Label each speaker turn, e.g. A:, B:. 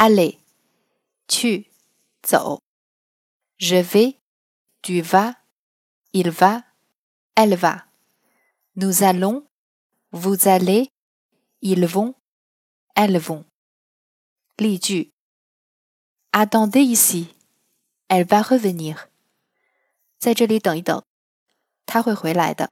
A: Allez, aller je vais tu vas il va elle va. Nous allons vous allez ils vont elles vont. 例句 Attendez ici elle va revenir. 在这里等一等她会回来的。